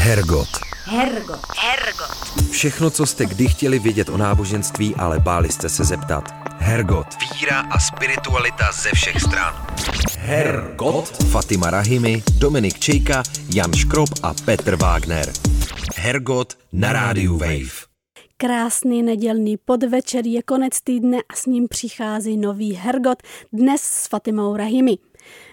Hergot. Hergot. Hergot. Všechno, co jste kdy chtěli vědět o náboženství, ale báli jste se zeptat. Hergot. Víra a spiritualita ze všech stran. Hergot. Fatima Rahimi, Dominik Čejka, Jan Škrob a Petr Wagner. Hergot na rádiu Wave. Krásný nedělný podvečer je konec týdne a s ním přichází nový Hergot, dnes s Fatimou Rahimi.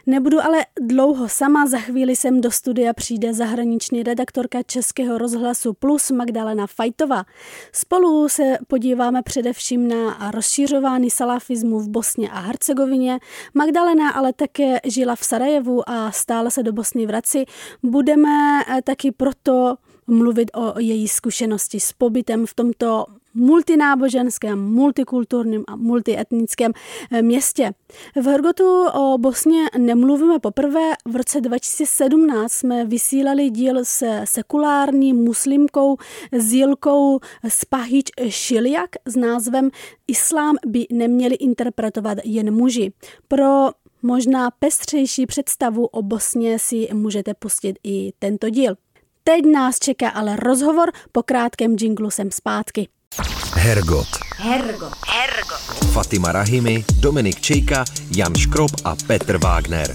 Nebudu ale dlouho sama, za chvíli sem do studia přijde zahraniční redaktorka Českého rozhlasu Plus Magdalena Fajtová. Spolu se podíváme především na rozšířování salafismu v Bosně a Hercegovině. Magdalena ale také žila v Sarajevu a stále se do Bosny vrací. Budeme taky proto mluvit o její zkušenosti s pobytem v tomto multináboženském, multikulturním a multietnickém eh, městě. V Hrgotu o Bosně nemluvíme poprvé. V roce 2017 jsme vysílali díl se sekulární muslimkou Zilkou Spahič Šiliak s názvem Islám by neměli interpretovat jen muži. Pro možná pestřejší představu o Bosně si můžete pustit i tento díl. Teď nás čeká ale rozhovor, po krátkém jinglu jsem zpátky. Hergot. Hergot. Hergot. Fatima Rahimi, Dominik Čejka, Jan Škrob a Petr Wagner.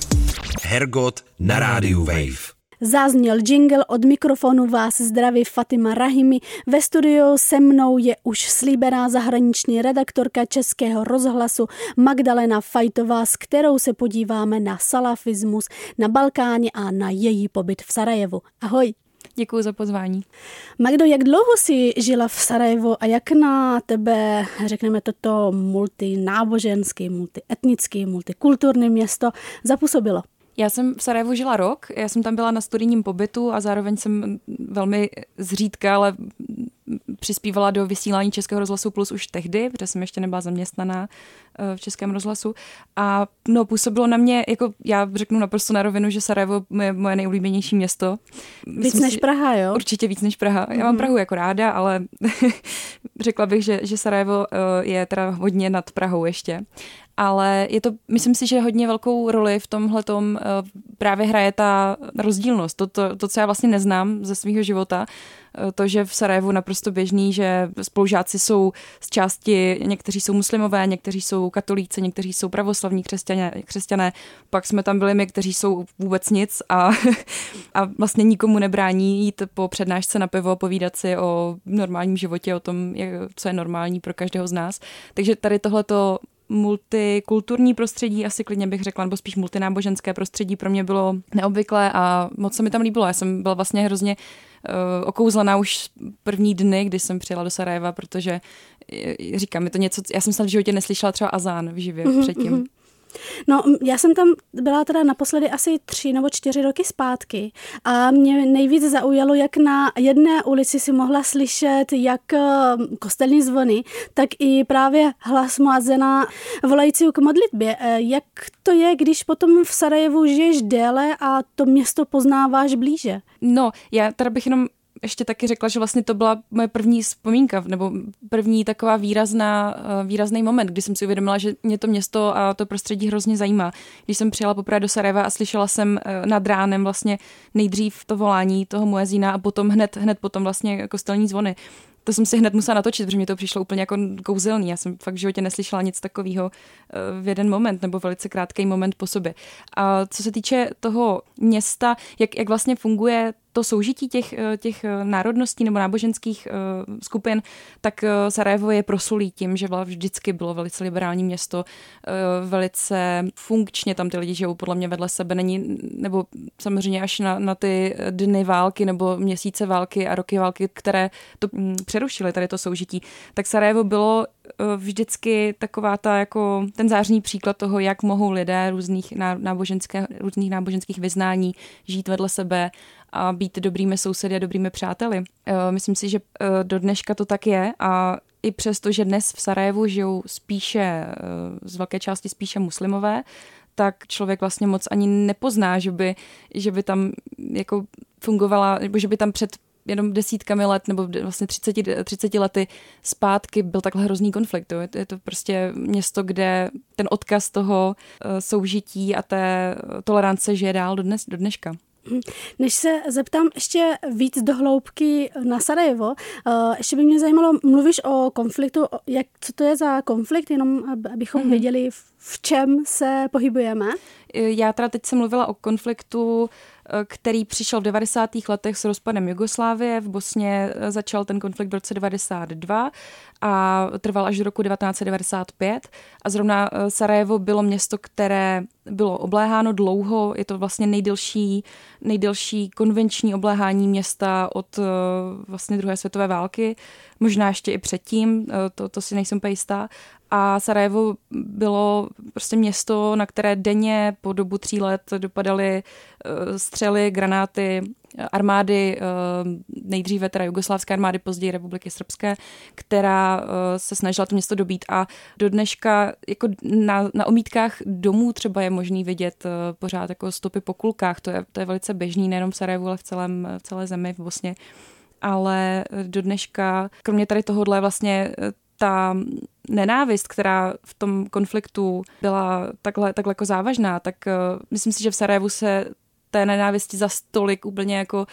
Hergot na rádiu Wave. Zazněl jingle, od mikrofonu vás zdraví Fatima Rahimi. Ve studiu se mnou je už slíbená zahraniční redaktorka Českého rozhlasu Magdalena Fajtová, s kterou se podíváme na salafismus na Balkáně a na její pobyt v Sarajevu. Ahoj. Děkuji za pozvání. Magdo, jak dlouho jsi žila v Sarajevu a jak na tebe, řekneme, toto multináboženské, multietnické, multikulturní město zapůsobilo? Já jsem v Sarajevu žila rok, já jsem tam byla na studijním pobytu a zároveň jsem velmi zřídka, ale přispívala do vysílání Českého rozhlasu Plus už tehdy, protože jsem ještě nebyla zaměstnaná eh, v Českém rozhlasu. A no, působilo na mě, jako já řeknu naprosto na rovinu, že Sarajevo je moje nejoblíbenější město. Víc Myslím než si, Praha, jo? Určitě víc než Praha. Já mám mhm. Prahu jako ráda, ale řekla bych, že, že Sarajevo eh, je teda hodně nad Prahou ještě ale je to, myslím si, že hodně velkou roli v tomhle tom eh, právě hraje ta rozdílnost, to, to, to, co já vlastně neznám ze svého života, eh, to, že v Sarajevu naprosto běžný, že spolužáci jsou z části, někteří jsou muslimové, někteří jsou katolíci, někteří jsou pravoslavní křesťané, křesťané, pak jsme tam byli my, kteří jsou vůbec nic a, a vlastně nikomu nebrání jít po přednášce na pivo, povídat si o normálním životě, o tom, co je normální pro každého z nás. Takže tady tohleto multikulturní prostředí, asi klidně bych řekla, nebo spíš multináboženské prostředí pro mě bylo neobvyklé a moc se mi tam líbilo. Já jsem byla vlastně hrozně uh, okouzlená už první dny, kdy jsem přijela do Sarajeva, protože eh, říkám, mi to něco, já jsem snad v životě neslyšela třeba azán v živě mm-hmm, předtím. Mm-hmm. No, já jsem tam byla teda naposledy asi tři nebo čtyři roky zpátky a mě nejvíc zaujalo, jak na jedné ulici si mohla slyšet jak eh, kostelní zvony, tak i právě hlas muazena volající k modlitbě. Eh, jak to je, když potom v Sarajevu žiješ déle a to město poznáváš blíže? No, já teda bych jenom ještě taky řekla, že vlastně to byla moje první vzpomínka, nebo první taková výrazná, eh, výrazný moment, kdy jsem si uvědomila, že mě to město a to prostředí hrozně zajímá. Když jsem přijela poprvé do Sarajeva a slyšela jsem eh, nad ránem vlastně nejdřív to volání toho muezína a potom hned, hned potom vlastně kostelní zvony to jsem si hned musela natočit, protože mi to přišlo úplně jako kouzelný. Já jsem fakt v životě neslyšela nic takového eh, v jeden moment nebo velice krátký moment po sobě. A co se týče toho města, jak, jak vlastně funguje to soužití těch, eh, těch eh, národností nebo náboženských skupin, tak Sarajevo je prosulý tím, že vždycky bylo velice liberální město, velice funkčně tam ty lidi žijou podle mě vedle sebe, není, nebo samozřejmě až na, na ty dny války nebo měsíce války a roky války, které to mm, přerušili tady to soužití, tak Sarajevo bylo eh, vždycky taková ta jako ten zářný příklad toho, jak mohou lidé různých, náboženské, různých náboženských vyznání žít vedle sebe a být dobrými sousedy a dobrými přáteli. Eh, myslím si, že eh, do dneška to tak je a i přesto, že dnes v Sarajevu žijou spíše, z velké části spíše muslimové, tak člověk vlastně moc ani nepozná, že by, že by tam jako fungovala, nebo že by tam před jenom desítkami let nebo vlastně 30, 30 lety zpátky byl takhle hrozný konflikt. Jo. Je to prostě město, kde ten odkaz toho eh, soužití a té tolerance žije dál do, dnes, do dneška. Než se zeptám ještě víc do hloubky na Sarajevo, eh, ještě by mě zajímalo, mluvíš o konfliktu, jak, co to je za konflikt, jenom abychom mm-hmm. věděli, v čem se pohybujeme? Já teda teď jsem mluvila o konfliktu který přišel v 90. letech s rozpadem Jugoslávie. V Bosně eh, začal ten konflikt v roce 92 a trval až do roku 1995. A zrovna eh, Sarajevo bylo město, které bylo obléháno dlouho. Je to vlastně nejdelší, nejdelší konvenční obléhání města od eh, vlastně druhé světové války. Možná ještě i předtím, to, to si nejsem jistá a Sarajevo bylo prostě město, na které denně po dobu tří let dopadaly eh, střely, granáty armády, eh, nejdříve teda jugoslávské armády, později republiky srbské, která eh, se snažila to město dobít. A do dneška jako na, na omítkách domů třeba je možný vidět pořád jako stopy po kulkách, to je, to je velice běžný nejenom v Sarajevu, ale v, celém, v celé zemi v Bosně. Ale do dneška, kromě tady tohohle vlastně ta nenávist, která v tom konfliktu byla takhle, takhle jako závažná, tak uh, myslím si, že v Sarajevu se té nenávisti za stolik úplně jako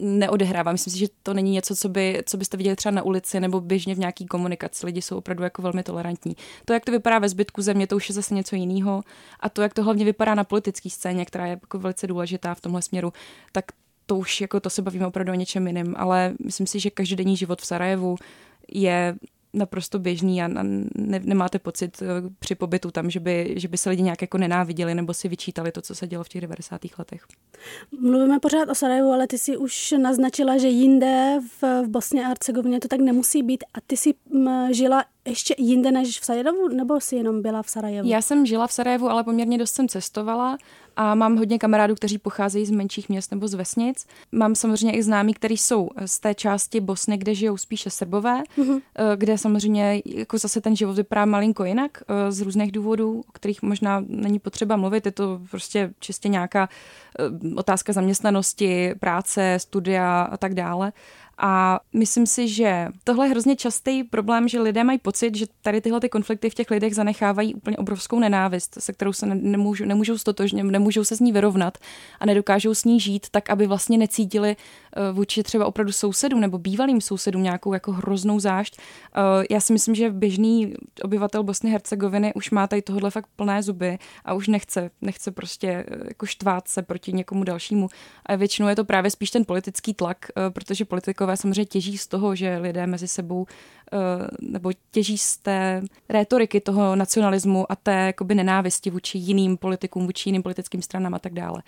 neodehrává. Myslím si, že to není něco, co, by, co byste viděli třeba na ulici nebo běžně v nějaký komunikaci. Lidi jsou opravdu jako velmi tolerantní. To, jak to vypadá ve zbytku země, to už je zase něco jiného. A to, jak to hlavně vypadá na politické scéně, která je jako velice důležitá v tomhle směru, tak to už jako to se bavíme opravdu o něčem jiném. Ale myslím si, že každodenní život v Sarajevu je naprosto běžný a ne, nemáte pocit eh, při pobytu tam, že by, že by se lidi nějak jako nenáviděli nebo si vyčítali to, co se dělo v těch 90. letech. Mluvíme pořád o Sarajevu, ale ty si už naznačila, že jinde v, v Bosně a Hercegovině to tak nemusí být a ty si m, žila ještě jinde než v Sarajevu, nebo jsi jenom byla v Sarajevu? Já jsem žila v Sarajevu, ale poměrně dost jsem cestovala a mám hodně kamarádů, kteří pocházejí z menších měst nebo z vesnic. Mám samozřejmě i známí, kteří jsou z té části Bosny, kde žijou spíše Srbové, mm-hmm. kde samozřejmě jako zase ten život vypadá malinko jinak eh, z různých důvodů, o kterých možná není potřeba mluvit. Je to prostě čistě nějaká eh, otázka zaměstnanosti, práce, studia a tak dále. A myslím si, že tohle je hrozně častý problém, že lidé mají pocit, že tady tyhle ty konflikty v těch lidech zanechávají úplně obrovskou nenávist, se kterou se nemůžou, nemůžou stotožně, nemůžou se s ní vyrovnat a nedokážou s ní žít, tak aby vlastně necítili vůči třeba opravdu sousedům nebo bývalým sousedům nějakou jako hroznou zášť. Eh, já si myslím, že běžný obyvatel Bosny Hercegoviny už má tady tohle fakt plné zuby a už nechce, nechce prostě eh, jako štvát se proti někomu dalšímu. A většinou je to právě spíš ten politický tlak, protože politikové samozřejmě těží z toho, že lidé mezi sebou eh, nebo těží z té rétoriky toho nacionalismu a té jakoby nenávisti vůči jiným politikům, vůči jiným politickým stranám a tak dále.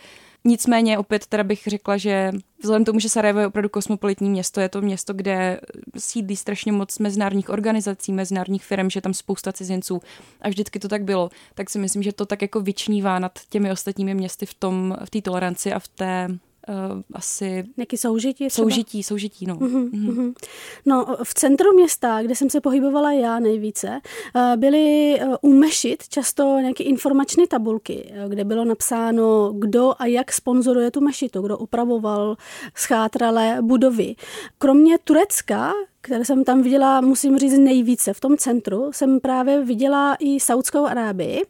Nicméně opět teda bych řekla, že vzhledem tomu, že Sarajevo je opravdu kosmopolitní město, je to město, kde sídlí strašně moc mezinárodních organizací, mezinárodních firm, že tam spousta cizinců a vždycky to tak bylo, tak si myslím, že to tak jako vyčnívá nad těmi ostatními městy v tom, v té toleranci a v té uh, asi... Nějaký soužití? Třeba? Soužití, soužití, no. Uh-huh, uh-huh. No, v centru města, kde jsem se pohybovala já nejvíce, uh, byly uh, u mešit často nějaké informační tabulky, kde bylo napsáno, kdo a jak sponzoruje tu mešitu, kdo upravoval schátralé budovy. Kromě Turecka, které jsem tam viděla, musím říct, nejvíce. V tom centru jsem právě viděla i Saudskou Arábii.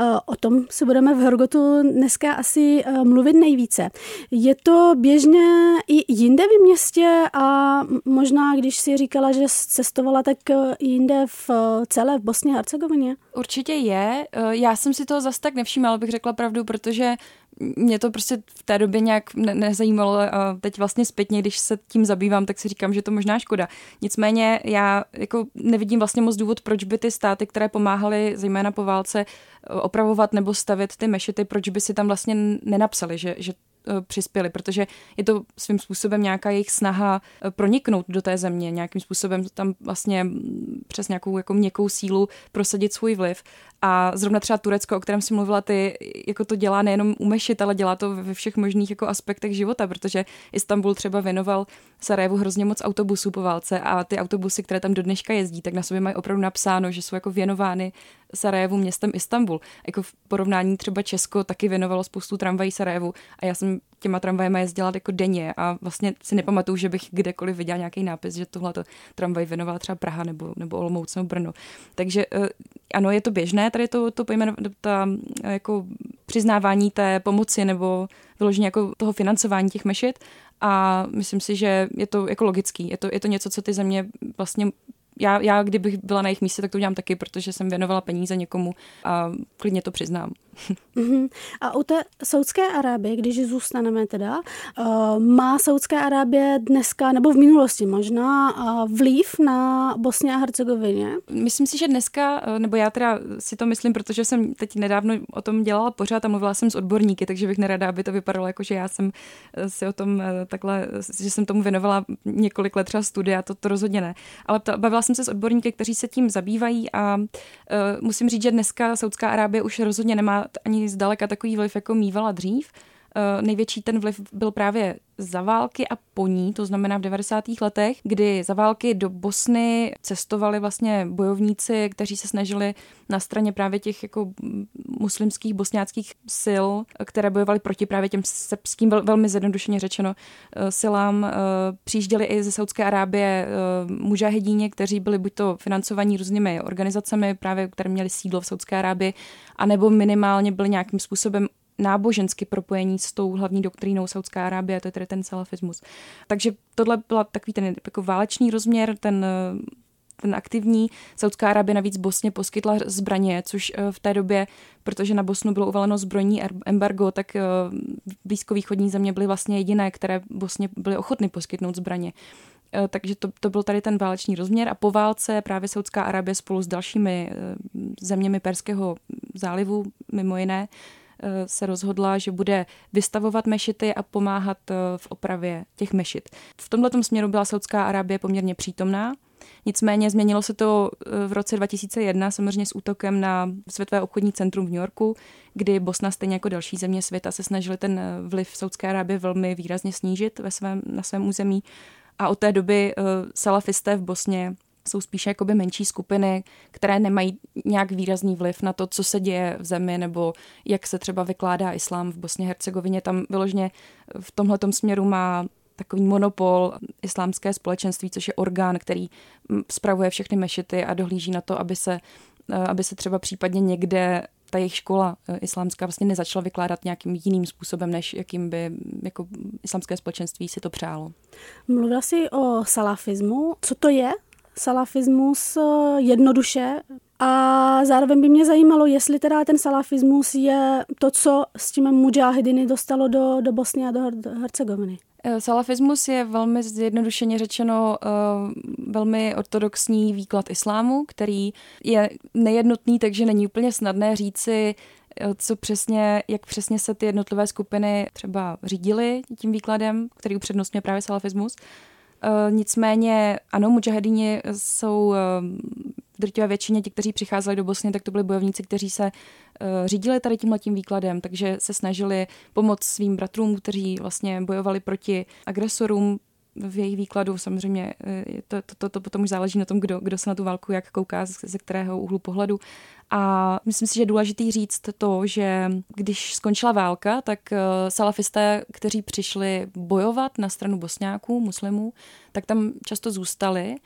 Eh, o tom si budeme v Horgotu dneska asi eh, mluvit nejvíce. Je to běžně i jinde v městě a možná, když si říkala, že cestovala, tak eh, jinde v celé v Bosně a Hercegovině? Určitě je. Já jsem si toho zas tak nevšímala, bych řekla pravdu, protože mě to prostě v té době nějak ne- nezajímalo a teď vlastně zpětně, když se tím zabývám, tak si říkám, že to možná škoda. Nicméně já jako nevidím vlastně moc důvod, proč by ty státy, které pomáhaly zejména po válce opravovat nebo stavět ty mešity, proč by si tam vlastně nenapsali, že, že Eh, přispěli, protože je to svým způsobem nějaká jejich snaha eh, proniknout do té země, nějakým způsobem tam vlastně mm, přes nějakou jako měkkou sílu prosadit svůj vliv. A zrovna třeba Turecko, o kterém si mluvila ty, jako to dělá nejenom u mešit, ale dělá to ve všech možných jako aspektech života, protože Istanbul třeba věnoval Sarajevu hrozně moc autobusů po válce a ty autobusy, které tam do dneška jezdí, tak na sobě mají opravdu napsáno, že jsou jako věnovány Sarajevu městem Istanbul. Jako v porovnání třeba Česko taky věnovalo spoustu tramvají Sarajevu a já jsem těma tramvajema jezdila jako denně a vlastně si nepamatuju, že bych kdekoliv viděla nějaký nápis, že tohle tramvaj věnovala třeba Praha nebo, nebo Olomouc nebo Brno. Takže eh, ano, je to běžné, tady to, to pojmenov, ta jako přiznávání té pomoci nebo vyložení jako toho financování těch mešit a myslím si, že je to jako logický. Je to, je to něco, co ty země vlastně já, já, kdybych byla na jejich místě, tak to udělám taky, protože jsem věnovala peníze někomu a klidně to přiznám. Mm-hmm. A u té Saudské Arábie, když zůstaneme teda, uh, má Saudská Arábie dneska, nebo v minulosti možná, uh, vliv na Bosně a Hercegovině? Myslím si, že dneska, uh, nebo já teda si to myslím, protože jsem teď nedávno o tom dělala pořád a mluvila jsem s odborníky, takže bych nerada, aby to vypadalo jako, že já jsem si o tom takhle, že jsem tomu věnovala několik let třeba studia, to, to rozhodně ne. Ale to, bavila jsem se s odborníky, kteří se tím zabývají a uh, musím říct, že dneska Saudská Arábie už rozhodně nemá ani zdaleka takový vliv, jako mývala dřív. Uh, největší ten vliv byl právě za války a po ní, to znamená v 90. letech, kdy za války do Bosny cestovali vlastně bojovníci, kteří se snažili na straně právě těch jako muslimských bosňáckých sil, které bojovaly proti právě těm srbským, vel, velmi zjednodušeně řečeno, uh, silám. Uh, přijížděli i ze Saudské Arábie mužahedíně, kteří byli buď to financovaní různými organizacemi, právě které měly sídlo v Saudské Arábii, anebo minimálně byli nějakým způsobem nábožensky propojení s tou hlavní doktrínou Saudská Arábie, to je tedy ten salafismus. Takže tohle byl takový ten jako válečný rozměr, ten ten aktivní. Saudská Arábie navíc Bosně poskytla zbraně, což eh, v té době, protože na Bosnu bylo uvaleno zbrojní embargo, tak eh, blízkovýchodní země byly vlastně jediné, které Bosně byly ochotny poskytnout zbraně. Eh, takže to, to byl tady ten válečný rozměr a po válce právě Saudská Arábie spolu s dalšími zeměmi Perského zálivu, mimo jiné, se rozhodla, že bude vystavovat mešity a pomáhat eh, v opravě těch mešit. V tomto směru byla Saudská Arábie poměrně přítomná. Nicméně změnilo se to eh, v roce 2001 samozřejmě s útokem na Světové obchodní centrum v New Yorku, kdy Bosna stejně jako další země světa se snažili ten vliv Saudské Arábie velmi výrazně snížit ve svém, na svém území. A od té doby salafisté v Bosně jsou spíše jakoby menší skupiny, které nemají nějak výrazný vliv na to, co se děje v zemi nebo jak se třeba vykládá islám v Bosně Hercegovině. Tam vyložně v tomhle směru má takový monopol islámské společenství, což je orgán, který spravuje všechny mešity a dohlíží na to, aby se, eh, aby se třeba případně někde ta jejich škola eh, islámská vlastně nezačala vykládat nějakým jiným způsobem, než jakým by jako islámské společenství si to přálo. Mluvila jsi o salafismu. Co to je? Salafismus eh, jednoduše a zároveň by mě zajímalo, jestli teda ten salafismus je to, co s tím mujahidiny dostalo do, do Bosny a do Hercegoviny. Eh, salafismus je velmi zjednodušeně řečeno uh, velmi ortodoxní výklad islámu, který je nejednotný, takže není úplně snadné říci, co přesně, jak přesně se ty jednotlivé skupiny třeba řídily tím výkladem, který upřednostňuje právě salafismus. Uh, nicméně, ano, mujahedíni jsou uh, drtivé většině ti, kteří přicházeli do Bosny, tak to byli bojovníci, kteří se uh, řídili tady tím letím výkladem, takže se snažili pomoct svým bratrům, kteří vlastně bojovali proti agresorům, v jejich výkladu samozřejmě to, to, to, to potom už záleží na tom, kdo, kdo se na tu válku jak kouká, ze kterého úhlu pohledu. A myslím si, že je důležité říct to, že když skončila válka, tak eh, salafisté, kteří přišli bojovat na stranu bosňáků, muslimů, tak tam často zůstali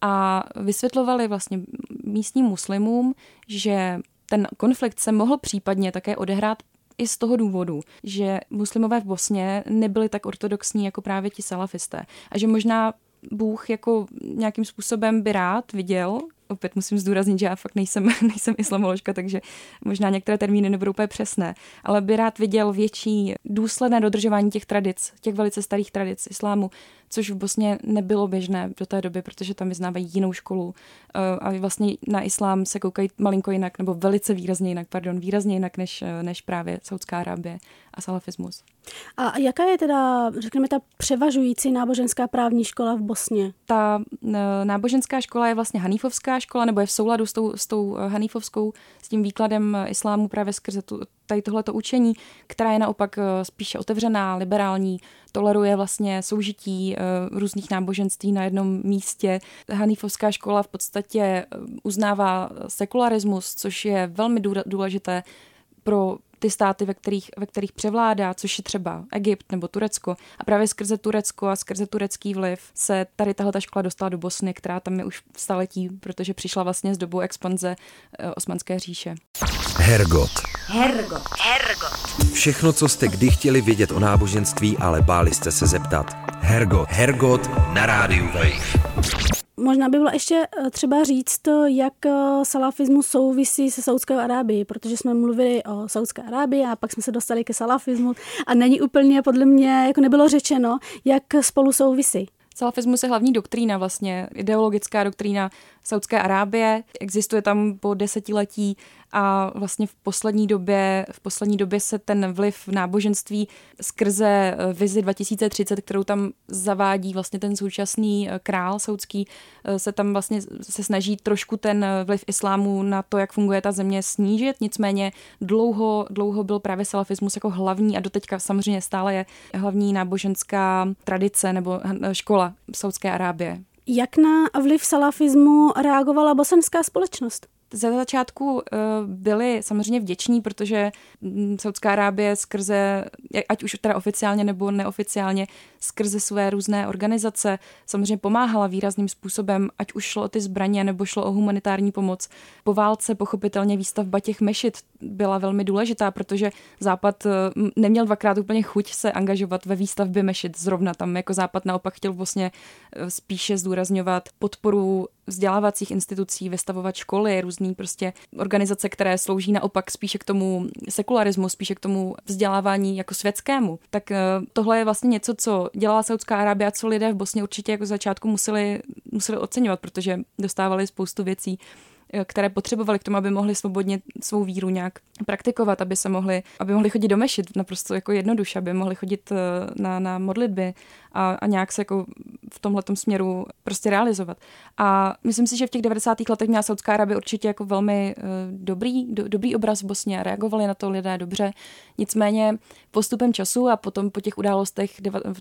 a vysvětlovali vlastně místním muslimům, že ten konflikt se mohl případně také odehrát i z toho důvodu, že muslimové v Bosně nebyli tak ortodoxní jako právě ti salafisté. A že možná Bůh jako nějakým způsobem by rád viděl, opět musím zdůraznit, že já fakt nejsem, nejsem islamoložka, takže možná některé termíny nebudou úplně přesné, ale by rád viděl větší důsledné dodržování těch tradic, těch velice starých tradic islámu, což v Bosně nebylo běžné do té doby, protože tam vyznávají jinou školu eh, a vlastně na islám se koukají malinko jinak, nebo velice výrazně jinak, pardon, výrazně jinak než, eh, než právě Saudská Arábie a salafismus. A jaká je teda, řekněme, ta převažující náboženská právní škola v Bosně? Ta náboženská škola je vlastně Hanífovská škola, nebo je v souladu s tou, s tou e, Hanífovskou, s tím výkladem islámu právě skrze tu, tady tohleto učení, která je naopak e, spíše otevřená, liberální, toleruje vlastně soužití různých náboženství na jednom místě. Hanífovská škola v podstatě uznává sekularismus, což je velmi důležité pro ty státy, ve kterých, ve kterých převládá, což je třeba Egypt nebo Turecko. A právě skrze Turecko a skrze turecký vliv se tady tahle ta škola dostala do Bosny, která tam je už v staletí, protože přišla vlastně z dobu expanze uh, Osmanské říše. Hergot. Hergot. Hergot. Všechno, co jste kdy chtěli vědět o náboženství, ale báli jste se zeptat. Hergot. Hergot na rádiu Wave. Možná by bylo ještě eh, třeba říct, jak eh, salafismus souvisí se Saudskou Arábií, protože jsme mluvili o Saudské Arábii a pak jsme se dostali ke salafismu a není úplně, podle mě, jako nebylo řečeno, jak spolu souvisí. Salafismus je hlavní doktrína vlastně, ideologická doktrína Saudské Arábie. Existuje tam po desetiletí a vlastně v poslední době, v poslední době se ten vliv náboženství skrze eh, vizi 2030, kterou tam zavádí vlastně ten současný eh, král saudský, eh, se tam vlastně se snaží trošku ten vliv islámu na to, jak funguje ta země snížit. Nicméně dlouho, dlouho byl právě salafismus jako hlavní a doteďka samozřejmě stále je hlavní náboženská tradice nebo škola Saudské Arábie. Jak na vliv salafismu reagovala bosenská společnost? Za začátku uh, byli samozřejmě vděční, protože mm, Saudská Arábie skrze, ať už teda oficiálně nebo neoficiálně, skrze své různé organizace samozřejmě pomáhala výrazným způsobem, ať už šlo o ty zbraně nebo šlo o humanitární pomoc. Po válce pochopitelně výstavba těch mešit byla velmi důležitá, protože Západ uh, neměl dvakrát úplně chuť se angažovat ve výstavbě mešit zrovna tam. Jako Západ naopak chtěl vlastně uh, spíše zdůrazňovat podporu vzdělávacích institucí, vystavovat školy, různý prostě organizace, které slouží naopak spíše k tomu sekularismu, spíše k tomu vzdělávání jako světskému. Tak eh, tohle je vlastně něco, co dělala Saudská Arábie a co lidé v Bosně určitě jako začátku museli, museli oceňovat, protože dostávali spoustu věcí které potřebovali k tomu, aby mohli svobodně svou víru nějak praktikovat, aby se mohli, aby mohli chodit do mešit naprosto jako jednoduše, aby mohli chodit eh, na, na modlitby a, a nějak se jako v tomhle směru prostě realizovat. A myslím si, že v těch 90. letech měla Saudská Arabie určitě jako velmi uh, dobrý, do, dobrý obraz v Bosně a reagovali na to lidé dobře. Nicméně postupem času a potom po těch událostech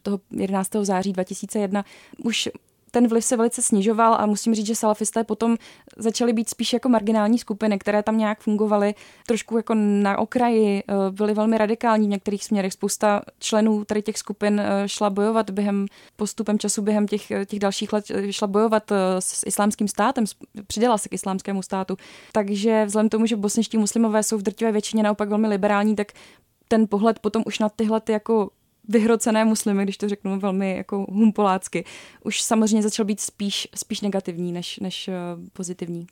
toho 11. září 2001 už ten vliv se velice snižoval a musím říct, že salafisté potom začaly být spíš jako marginální skupiny, které tam nějak fungovaly trošku jako na okraji, eh, byly velmi radikální v některých směrech. Spousta členů tady těch skupin eh, šla bojovat během postupem času, během těch, těch dalších let šla bojovat eh, s islámským státem, přidala se k islámskému státu. Takže vzhledem tomu, že bosničtí muslimové jsou v drtivé většině naopak velmi liberální, tak ten pohled potom už na tyhle ty jako vyhrocené muslimy, když to řeknu velmi jako humpolácky, už samozřejmě začal být spíš, spíš negativní než, než eh, pozitivní.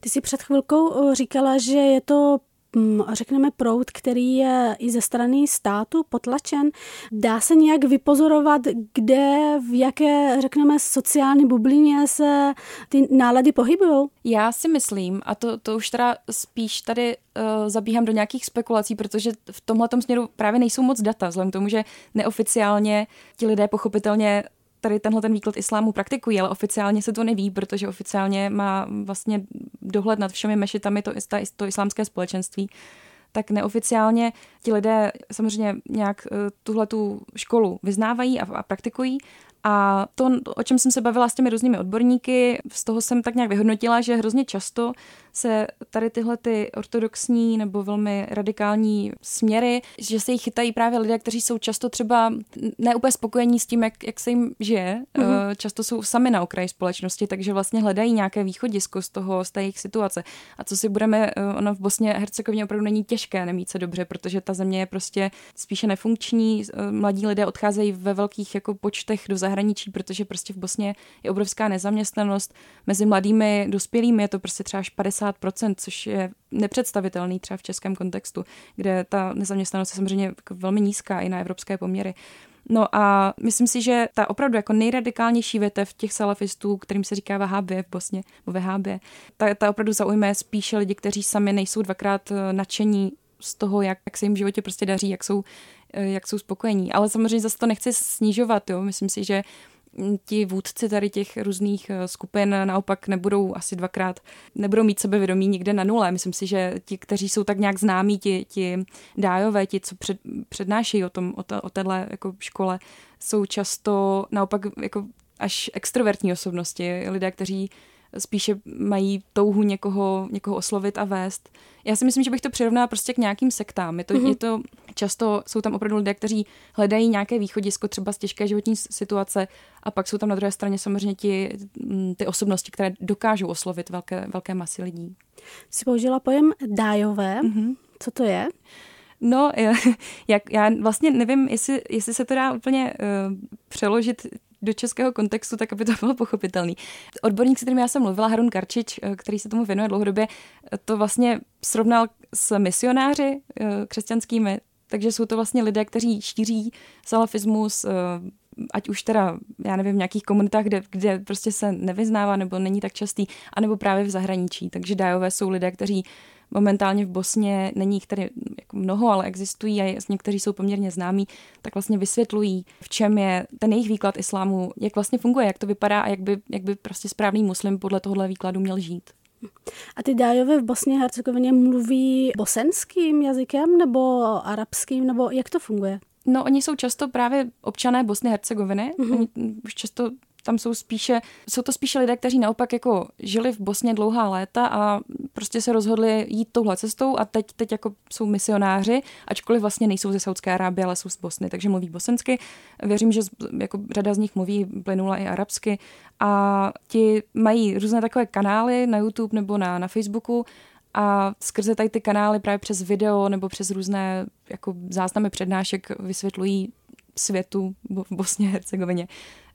Ty si před chvilkou eh, říkala, že je to řekneme, proud, který je i ze strany státu potlačen. Dá se nějak vypozorovat, kde, v jaké, řekneme, sociální bublině se ty nálady pohybují? Já si myslím, a to, to už teda spíš tady uh, zabíhám do nějakých spekulací, protože v tomhle směru právě nejsou moc data, vzhledem k tomu, že neoficiálně ti lidé pochopitelně tady tenhle ten výklad islámu praktikují, ale oficiálně se to neví, protože oficiálně má vlastně dohled nad všemi mešitami to, to, to islámské společenství. Tak neoficiálně ti lidé samozřejmě nějak eh, tuhle tu školu vyznávají a, a praktikují, a to, o čem jsem se bavila s těmi různými odborníky, z toho jsem tak nějak vyhodnotila, že hrozně často se tady tyhle ty ortodoxní nebo velmi radikální směry, že se jich chytají právě lidé, kteří jsou často třeba neúplně spokojení s tím, jak, jak se jim žije. Mm-hmm. Často jsou sami na okraji společnosti, takže vlastně hledají nějaké východisko z toho, z té jejich situace. A co si budeme, eh, ono v Bosně a Hercegovině opravdu není těžké nemít se dobře, protože ta země je prostě spíše nefunkční. Eh, mladí lidé odcházejí ve velkých jako počtech do zahraničí, protože prostě v Bosně je obrovská nezaměstnanost. Mezi mladými dospělými je to prostě třeba 50 50%, což je nepředstavitelný třeba v českém kontextu, kde ta nezaměstnanost je samozřejmě jako velmi nízká i na evropské poměry. No a myslím si, že ta opravdu jako nejradikálnější větev těch salafistů, kterým se říká Vahábě v Bosně, nebo Vahábě, ta, ta opravdu zaujme spíše lidi, kteří sami nejsou dvakrát eh, nadšení z toho, jak, jak se jim v životě prostě daří, jak jsou jak jsou spokojení. Ale samozřejmě zase to nechci snižovat, jo. Myslím si, že ti vůdci tady těch různých eh, skupin naopak nebudou asi dvakrát, nebudou mít sebevědomí nikde na nule. Myslím si, že ti, kteří jsou tak nějak známí, ti, ti dájové, ti, co před, přednášejí o, tom, o, ta, o téhle jako škole, jsou často naopak jako až extrovertní osobnosti, lidé, kteří spíše mají touhu někoho, někoho oslovit a vést. Já si myslím, že bych to přirovnala prostě k nějakým sektám. Je to, mm-hmm. je to často, jsou tam opravdu lidé, kteří hledají nějaké východisko třeba z těžké životní situace a pak jsou tam na druhé straně samozřejmě ti, mm, ty osobnosti, které dokážou oslovit velké, velké masy lidí. Jsi použila pojem dájové. Mm-hmm. Co to je? No, jak, já vlastně nevím, jestli, jestli se to dá úplně uh, přeložit do českého kontextu, tak aby to bylo pochopitelný. Odborník, s kterým já jsem mluvila, Harun Karčič, eh, který se tomu věnuje dlouhodobě, eh, to vlastně srovnal s misionáři eh, křesťanskými, takže jsou to vlastně lidé, kteří šíří salafismus, ať už teda, já nevím, v nějakých komunitách, kde, kde prostě se nevyznává nebo není tak častý, anebo právě v zahraničí. Takže dájové jsou lidé, kteří momentálně v Bosně není jich tady jako mnoho, ale existují a někteří jsou poměrně známí, tak vlastně vysvětlují, v čem je ten jejich výklad islámu, jak vlastně funguje, jak to vypadá a jak by, jak by prostě správný muslim podle tohle výkladu měl žít. A ty dájové v Bosně a Hercegovině mluví bosenským jazykem nebo arabským, nebo jak to funguje? No, oni jsou často právě občané Bosny a Hercegoviny. Mm-hmm. Oni už často tam jsou spíše, jsou to spíše lidé, kteří naopak jako žili v Bosně dlouhá léta a prostě se rozhodli jít touhle cestou a teď, teď jako jsou misionáři, ačkoliv vlastně nejsou ze Saudské Arábie, ale jsou z Bosny, takže mluví bosensky. Věřím, že jako řada z nich mluví plynule i arabsky a ti mají různé takové kanály na YouTube nebo na, na Facebooku a skrze tady ty kanály právě přes video nebo přes různé jako záznamy přednášek vysvětlují světu v Bosně a Hercegovině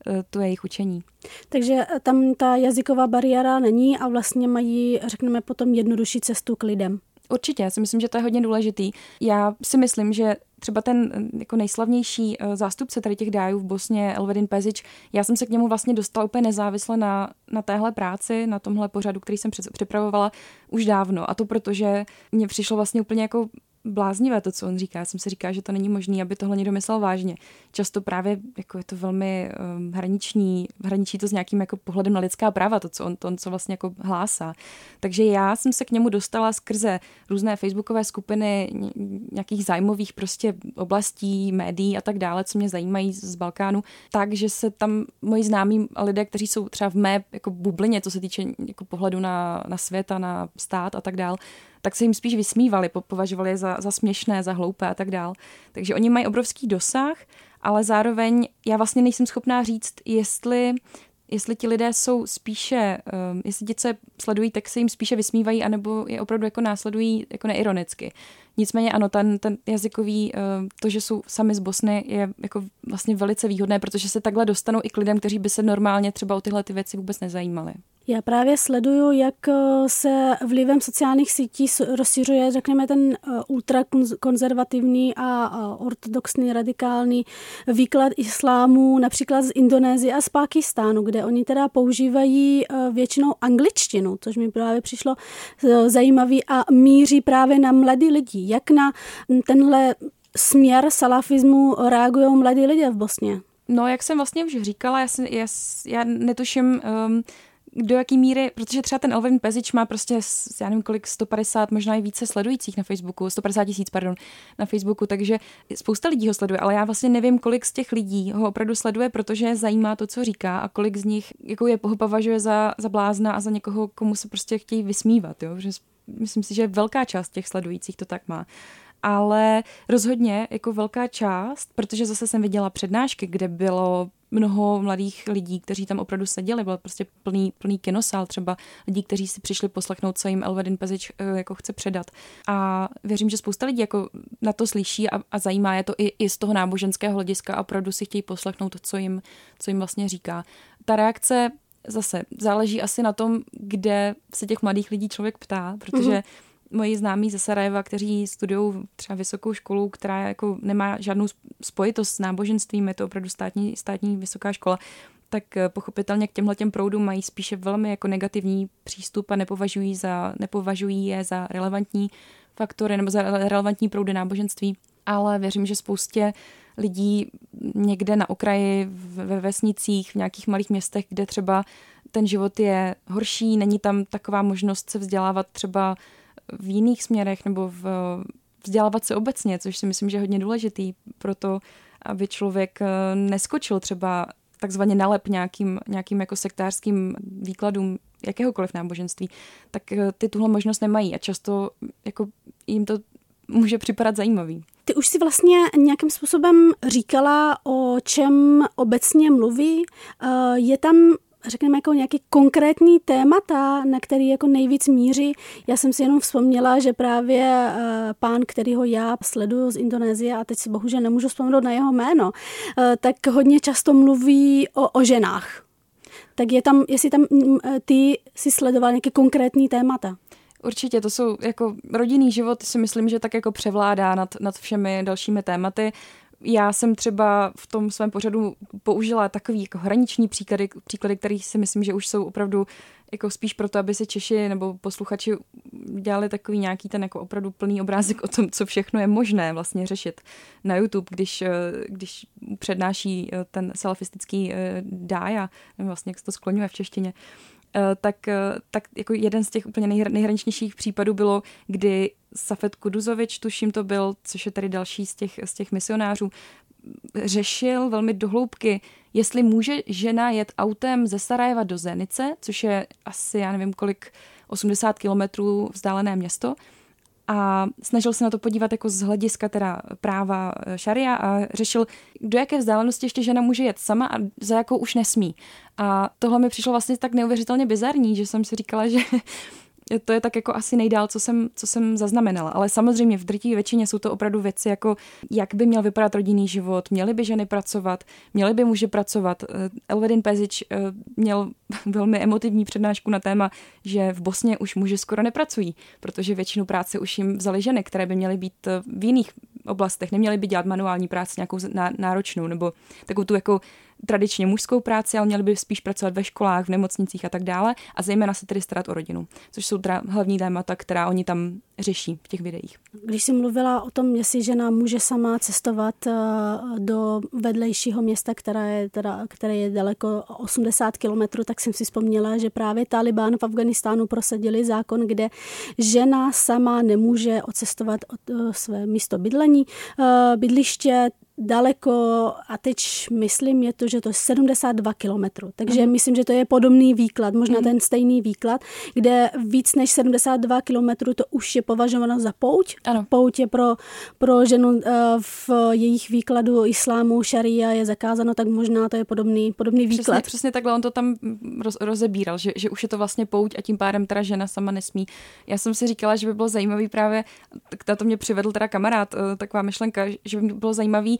Eh, to jejich učení. Takže eh, tam ta jazyková bariéra není a vlastně mají, řekneme, potom jednodušší cestu k lidem. Určitě, já si myslím, že to je hodně důležitý. Já si myslím, že třeba ten eh, jako nejslavnější zástupce tady těch dájů v Bosně, Elvedin Pezič, já jsem se k němu vlastně dostala úplně nezávisle na, na téhle práci, na tomhle pořadu, který jsem připravovala už dávno. A to proto, že mně přišlo vlastně úplně jako bláznivé to, co on říká. Já jsem si říká, že to není možné, aby tohle někdo myslel vážně. Často právě jako je to velmi um, hraniční, hraničí to s nějakým jako pohledem na lidská práva, to, co on, to, co vlastně jako hlásá. Takže já jsem se k němu dostala skrze různé facebookové skupiny nějakých zájmových prostě oblastí, médií a tak dále, co mě zajímají z Balkánu, takže se tam moji známí lidé, kteří jsou třeba v mé jako bublině, co se týče jako pohledu na, na svět a na stát a tak dále, tak se jim spíš vysmívali, považovali je za, za směšné, za hloupé a tak dál. Takže oni mají obrovský dosah, ale zároveň já vlastně nejsem schopná říct, jestli jestli ti lidé jsou spíše, um, jestli ti, co je sledují, tak se jim spíše vysmívají, anebo je opravdu jako následují jako neironicky. Nicméně ano, ten, ten jazykový, um, to, že jsou sami z Bosny, je jako vlastně velice výhodné, protože se takhle dostanou i k lidem, kteří by se normálně třeba o tyhle ty věci vůbec nezajímali. Já právě sleduju, jak eh, se vlivem sociálních sítí rozšiřuje, řekněme, ten eh, ultrakonzervativní a ortodoxní radikální výklad islámu například z Indonésie a z Pakistánu, kde oni teda používají eh, většinou angličtinu, což mi právě přišlo zajímavý a míří právě na mladí lidi. Jak na tenhle směr salafismu reagují mladí lidé v Bosně? No, jak jsem vlastně už říkala, já, si, já, já netuším, um, do jaký míry, protože třeba ten Elvin Pezič má prostě, já nevím kolik, 150, možná i více sledujících na Facebooku, 150 tisíc, pardon, na Facebooku, takže spousta lidí ho sleduje, ale já vlastně nevím, kolik z těch lidí ho opravdu sleduje, protože zajímá to, co říká a kolik z nich jako je považuje za, za blázna a za někoho, komu se prostě chtějí vysmívat, jo? že myslím si, že velká část těch sledujících to tak má ale rozhodně jako velká část, protože zase jsem viděla přednášky, kde bylo mnoho mladých lidí, kteří tam opravdu seděli, byl prostě plný, plný kinosál, třeba lidí, kteří si přišli poslechnout, co jim Elvedin Pezič eh, jako chce předat. A věřím, že spousta lidí jako na to slyší a, a zajímá je to i, i z toho náboženského hlediska a opravdu si chtějí poslechnout, co jim, co jim vlastně říká. Ta reakce zase záleží asi na tom, kde se těch mladých lidí člověk ptá, protože mm-hmm moji známí ze Sarajeva, kteří studují třeba vysokou školu, která jako nemá žádnou spojitost s náboženstvím, je to opravdu státní, státní vysoká škola, tak eh, pochopitelně k těmhle těm proudům mají spíše velmi jako negativní přístup a nepovažují, za, nepovažují je za relevantní faktory nebo za relevantní proudy náboženství. ale věřím, že spoustě lidí někde na okraji, ve vesnicích, v nějakých malých městech, kde třeba ten život je horší, není tam taková možnost se vzdělávat třeba v jiných směrech nebo v, vzdělávat se obecně, což si myslím, že je hodně důležitý pro to, aby člověk eh, neskočil třeba takzvaně nalep nějakým, nějakým jako sektářským výkladům jakéhokoliv náboženství, tak eh, ty tuhle možnost nemají a často jako jim to může připadat zajímavý. Ty už si vlastně nějakým způsobem říkala, o čem obecně mluví. Eh, je tam řekněme, jako nějaký konkrétní témata, na který jako nejvíc míří. Já jsem si jenom vzpomněla, že právě uh, pán, kterýho já sleduju z Indonésie, a teď si bohužel nemůžu vzpomenout na jeho jméno, uh, tak hodně často mluví o, o ženách. Tak je tam, jestli tam mm, ty si sledoval nějaké konkrétní témata. Určitě, to jsou jako rodinný život, si myslím, že tak jako převládá nad, nad všemi dalšími tématy. Já jsem třeba v tom svém pořadu použila takový jako hraniční příklady, příklady, které si myslím, že už jsou opravdu jako spíš proto, aby si Češi nebo posluchači dělali takový nějaký ten jako opravdu plný obrázek o tom, co všechno je možné vlastně řešit na YouTube, když, eh, když přednáší eh, ten salafistický eh, dája, vlastně jak se to skloňuje v češtině, tak, tak jako jeden z těch úplně nejhraničnějších případů bylo, kdy Safet Kuduzovič, tuším to byl, což je tady další z těch, z těch misionářů, řešil velmi dohloubky, jestli může žena jet autem ze Sarajeva do Zenice, což je asi, já nevím kolik, 80 kilometrů vzdálené město, a snažil se na to podívat jako z hlediska teda práva eh, šaria a řešil, do jaké vzdálenosti ještě žena může jet sama a za jakou už nesmí. A tohle mi přišlo vlastně tak neuvěřitelně bizarní, že jsem si říkala, že to je tak jako asi nejdál, co jsem, co jsem zaznamenala. Ale samozřejmě v drtivé většině jsou to opravdu věci jako, jak by měl vypadat rodinný život, měly by ženy pracovat, měly by muži pracovat. Eh, Elvedin Pezič eh, měl velmi emotivní přednášku na téma, že v Bosně už muži skoro nepracují, protože většinu práce už jim vzali ženy, které by měly být eh, v jiných oblastech, neměly by dělat manuální práci nějakou náročnou nebo takovou tu jako tradičně mužskou práci, ale měli by spíš pracovat ve školách, v nemocnicích a tak dále a zejména se tedy starat o rodinu, což jsou teda hlavní témata, která oni tam řeší v těch videích. Když jsi mluvila o tom, jestli žena může sama cestovat eh, do vedlejšího města, které je, teda, které je daleko 80 kilometrů, tak jsem si vzpomněla, že právě Taliban v Afganistánu prosadili zákon, kde žena sama nemůže odcestovat od eh, své místo bydlení, eh, bydliště, daleko a teď myslím je to, že to je 72 kilometrů. Takže mm. myslím, že to je podobný výklad, možná mm. ten stejný výklad, kde víc než 72 kilometrů to už je považováno za pouť. Ano. Pouť je pro, pro ženu eh, v jejich výkladu islámu, šaria je zakázáno, tak možná to je podobný, podobný výklad. Přesně, přesně takhle on to tam roz, rozebíral, že, že už je to vlastně pouť a tím pádem teda žena sama nesmí. Já jsem si říkala, že by bylo zajímavý právě, tak to mě přivedl teda kamarád, eh, taková myšlenka, že by bylo zajímavý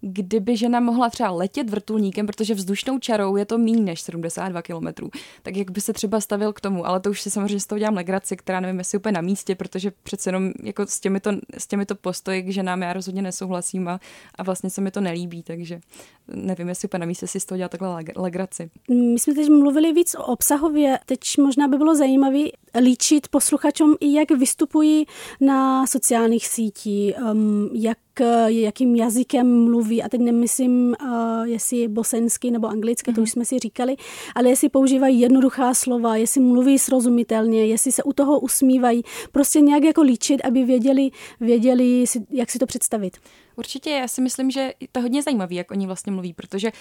kdyby žena mohla třeba letět vrtulníkem, protože vzdušnou čarou je to méně než 72 km, tak jak by se třeba stavil k tomu, ale to už si samozřejmě z toho dělám legraci, která nevím, jestli úplně na místě, protože přece jenom jako s těmito, s těmito postoji k ženám já rozhodně nesouhlasím a, a vlastně se mi to nelíbí, takže nevím, jestli úplně na místě si z toho dělat takhle legraci. My jsme teď mluvili víc o obsahově, teď možná by bylo zajímavé líčit posluchačům i jak vystupují na sociálních sítích, um, jak jakým jazykem mluví, a teď nemyslím, uh, jestli bosenský nebo anglicky, mm-hmm. to už mhm. jsme si říkali, ale jestli používají jednoduchá slova, jestli mluví srozumitelně, jestli se u toho usmívají, prostě nějak jako líčit, aby věděli, věděli jak si to představit. Určitě, já si myslím, že to je hodně zajímavé, jak oni vlastně mluví, protože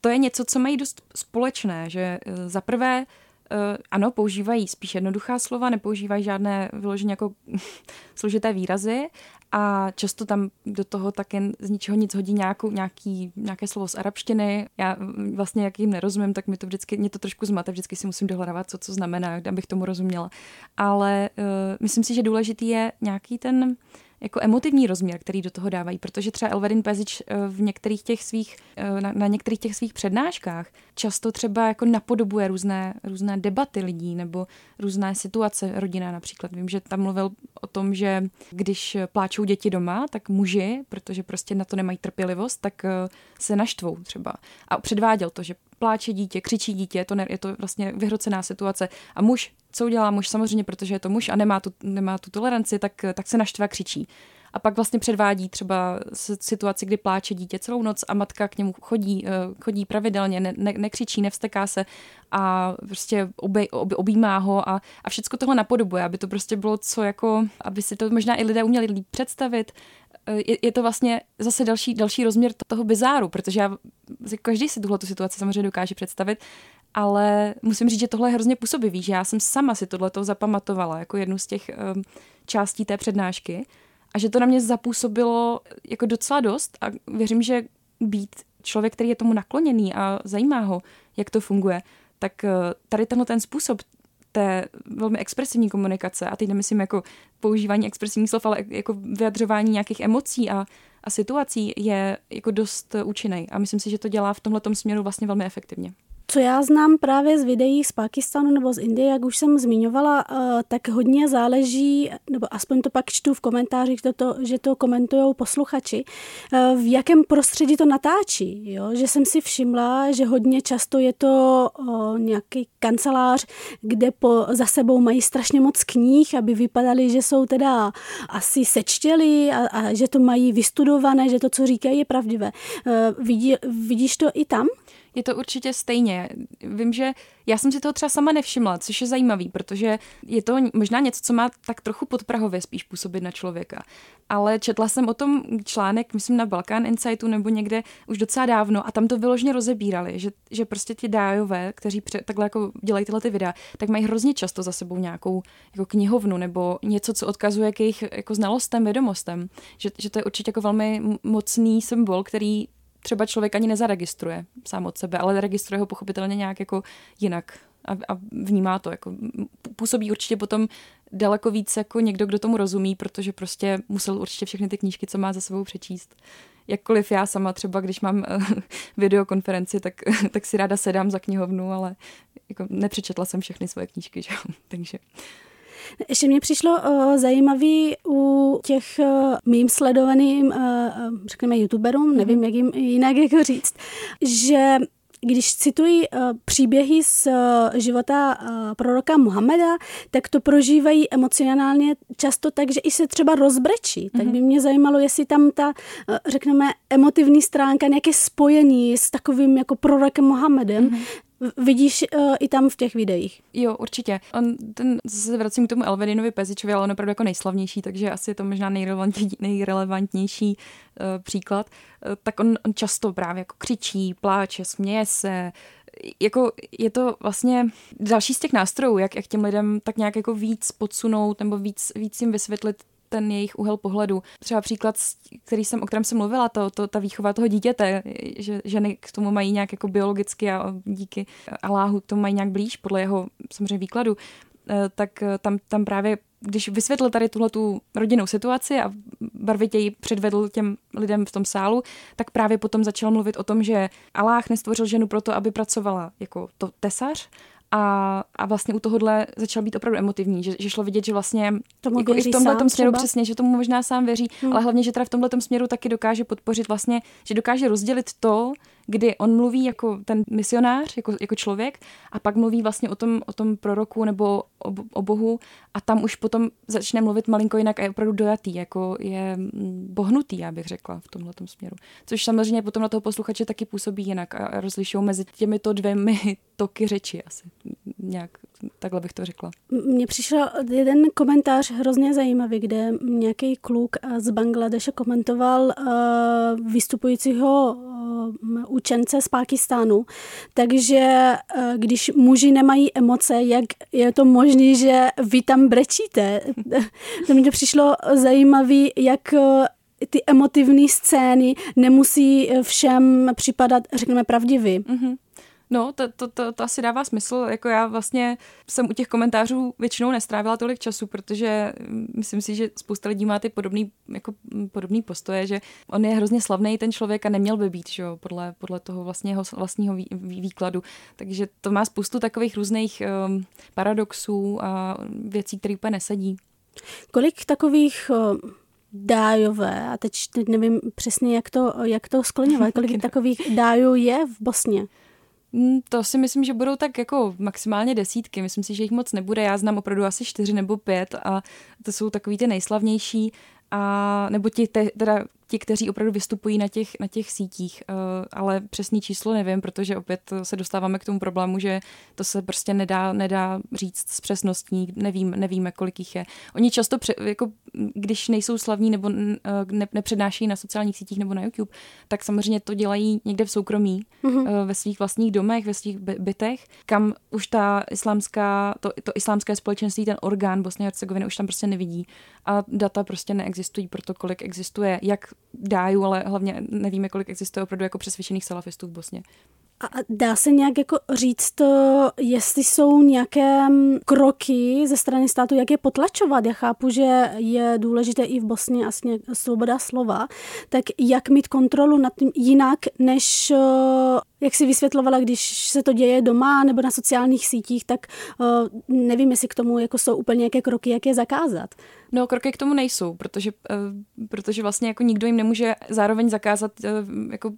to je něco, co mají dost společné, že eh, za prvé Eh, ano, používají spíš jednoduchá slova, nepoužívají žádné vyloženě jako složité výrazy a často tam do toho také z ničeho nic hodí nějakou, nějaký, nějaké slovo z arabštiny. Já mm, vlastně, jak jim nerozumím, tak mi to vždycky, mě to trošku zmate, vždycky si musím dohledávat, co co znamená, abych tomu rozuměla. Ale uh, myslím si, že důležitý je nějaký ten jako emotivní rozměr, který do toho dávají, protože třeba Elvedin Pezič eh, v některých těch svých, eh, na, na některých těch svých přednáškách často třeba jako napodobuje různé, různé debaty lidí nebo různé situace rodinné například. Vím, že tam mluvil o tom, že když pláčou děti doma, tak muži, protože prostě na to nemají trpělivost, tak eh, se naštvou třeba. A předváděl to, že pláče dítě, křičí dítě, to ne, je to vlastně vyhrocená situace a muž co udělá muž samozřejmě, protože je to muž a nemá tu, nemá tu toleranci, tak, tak se naštve a křičí. A pak vlastně předvádí třeba situaci, kdy pláče dítě celou noc a matka k němu chodí, eh, chodí pravidelně, ne, ne, nekřičí, nevsteká se a prostě obej, ob, objímá ho a, a všechno tohle napodobuje, aby to prostě bylo co jako, aby si to možná i lidé uměli líp představit, eh, je, je to vlastně zase další, další rozměr toho bizáru, protože já, každý si tuhle situaci samozřejmě dokáže představit, ale musím říct, že tohle je hrozně působivý, že já jsem sama si tohleto zapamatovala jako jednu z těch um, částí té přednášky a že to na mě zapůsobilo jako docela dost a věřím, že být člověk, který je tomu nakloněný a zajímá ho, jak to funguje, tak eh, tady tenhle ten způsob té velmi expresivní komunikace, a teď nemyslím jako používání expresivních slov, ale jako vyjadřování nějakých emocí a, a situací je jako dost účinný. A myslím si, že to dělá v tomhle směru vlastně velmi efektivně. Co já znám právě z videí z Pakistanu nebo z Indie, jak už jsem zmiňovala, eh, tak hodně záleží, nebo aspoň to pak čtu v komentářích, to, to, že to komentují posluchači, eh, v jakém prostředí to natáčí. Jo? Že jsem si všimla, že hodně často je to o, nějaký kancelář, kde po, za sebou mají strašně moc knih, aby vypadali, že jsou teda asi sečtěli a, a že to mají vystudované, že to, co říkají, je pravdivé. Eh, vidí, vidíš to i tam? Je to určitě stejně. Vím, že já jsem si toho třeba sama nevšimla, což je zajímavý, protože je to možná něco, co má tak trochu podprahově spíš působit na člověka. Ale četla jsem o tom článek, myslím na Balkán Insightu nebo někde už docela dávno a tam to vyložně rozebírali, že, že prostě ti dájové, kteří pře, takhle jako dělají tyhle ty videa, tak mají hrozně často za sebou nějakou jako knihovnu nebo něco, co odkazuje k jejich jako znalostem, vědomostem. Že, že to je určitě jako velmi mocný symbol, který třeba člověk ani nezaregistruje sám od sebe, ale registruje ho pochopitelně nějak jako jinak a, a vnímá to. Jako, působí určitě potom daleko víc jako někdo, kdo tomu rozumí, protože prostě musel určitě všechny ty knížky, co má za sebou přečíst. Jakkoliv já sama třeba, když mám uh, videokonferenci, tak, tak si ráda sedám za knihovnu, ale jako nepřečetla jsem všechny svoje knížky, že? takže ještě mě přišlo uh, zajímavý u těch uh, mým sledovaným, uh, řekněme, youtuberům, mm-hmm. nevím, jak jim jinak jako říct, že když cituji uh, příběhy z uh, života uh, proroka Muhameda, tak to prožívají emocionálně často tak, že i se třeba rozbrečí. Mm-hmm. Tak mhm. by mě zajímalo, jestli tam ta, uh, řekneme, emotivní stránka nějaké spojení s takovým jako prorokem Muhammedem, mm-hmm vidíš uh, i tam v těch videích. Jo, určitě. On, ten, se vracím k tomu Elvedinovi Pezičovi, ale on opravdu jako nejslavnější, takže asi je to možná nejrelevantnější uh, příklad. Uh, tak on, on často právě jako křičí, pláče, směje se, jako je to vlastně další z těch nástrojů, jak, jak těm lidem tak nějak jako víc podsunout nebo víc, víc jim vysvětlit ten jejich úhel pohledu. Třeba příklad, který jsem, o kterém jsem mluvila, to, to, ta výchova toho dítěte, že ženy k tomu mají nějak jako biologicky a díky Aláhu k tomu mají nějak blíž, podle jeho samozřejmě výkladu, eh, tak eh, tam, tam právě když vysvětlil tady tuhle tu rodinnou situaci a barvitě ji předvedl těm lidem v tom sálu, tak právě potom začal mluvit o tom, že Aláh nestvořil ženu proto, aby pracovala jako to tesař, a, a vlastně u tohohle začal být opravdu emotivní, že, že šlo vidět, že vlastně tomu jako i v tomhle směru třeba? přesně, že tomu možná sám věří, hmm. ale hlavně, že teda v tomhle směru taky dokáže podpořit vlastně, že dokáže rozdělit to, kdy on mluví jako ten misionář, jako, jako člověk, a pak mluví vlastně o tom, o tom proroku nebo o, o Bohu a tam už potom začne mluvit malinko jinak a je opravdu dojatý, jako je mm, bohnutý, já bych řekla, v tomhle směru. Což samozřejmě potom na toho posluchače taky působí jinak a rozlišují mezi těmito dvěmi toky řeči asi. Nějak takhle bych to řekla. Mně přišel jeden komentář hrozně zajímavý, kde nějaký kluk z Bangladeše komentoval uh, vystupujícího uh, učence z Pákistánu. Takže uh, když muži nemají emoce, jak je to možné, že vy tam brečíte? to mi to přišlo zajímavý, jak uh, ty emotivní scény nemusí všem připadat, řekněme, pravdivý. Mm-hmm. No, to, to, to, to asi dává smysl. Jako já vlastně jsem u těch komentářů většinou nestrávila tolik času, protože mm, myslím si, že spousta lidí má ty podobný, jako, mm, podobný postoje, že on je hrozně slavný ten člověk a neměl by být, že jo, podle, podle toho vlastně jeho vlastního vý, výkladu. Takže to má spoustu takových různých um, paradoxů a věcí, které úplně nesedí. Kolik takových uh dájové, a teď, teď nevím přesně, jak to, jak to skloňovat, kolik takových dájů je v Bosně? Mm, to si myslím, že budou tak jako maximálně desítky. Myslím si, že jich moc nebude. Já znám opravdu asi čtyři nebo pět a to jsou takový ty nejslavnější a nebo ti, te, teda ti, kteří opravdu vystupují na těch, na těch sítích, uh, ale přesný číslo nevím, protože opět se dostáváme k tomu problému, že to se prostě nedá, nedá říct s přesností, nevím, nevíme, kolik jich je. Oni často, pře, jako, když nejsou slavní nebo uh, ne, nepřednášejí na sociálních sítích nebo na YouTube, tak samozřejmě to dělají někde v soukromí, mm-hmm. ve svých vlastních domech, ve svých bytech, kam už ta islámská, to, to islámské společenství, ten orgán Bosny a Hercegoviny už tam prostě nevidí a data prostě neexistují pro to, kolik existuje jak dájů, ale hlavně nevíme, kolik existuje opravdu jako přesvědčených salafistů v Bosně. A dá se nějak jako říct, jestli jsou nějaké mm, kroky ze strany státu, jak je potlačovat? Já chápu, že je důležité i v Bosně asi svoboda slova, tak jak mít kontrolu nad tím jinak, než jak si vysvětlovala, když se to děje doma nebo na sociálních sítích, tak nevím, jestli k tomu jako jsou úplně nějaké kroky, jak je zakázat. No, kroky k tomu nejsou, protože, protože vlastně jako nikdo jim nemůže zároveň zakázat jako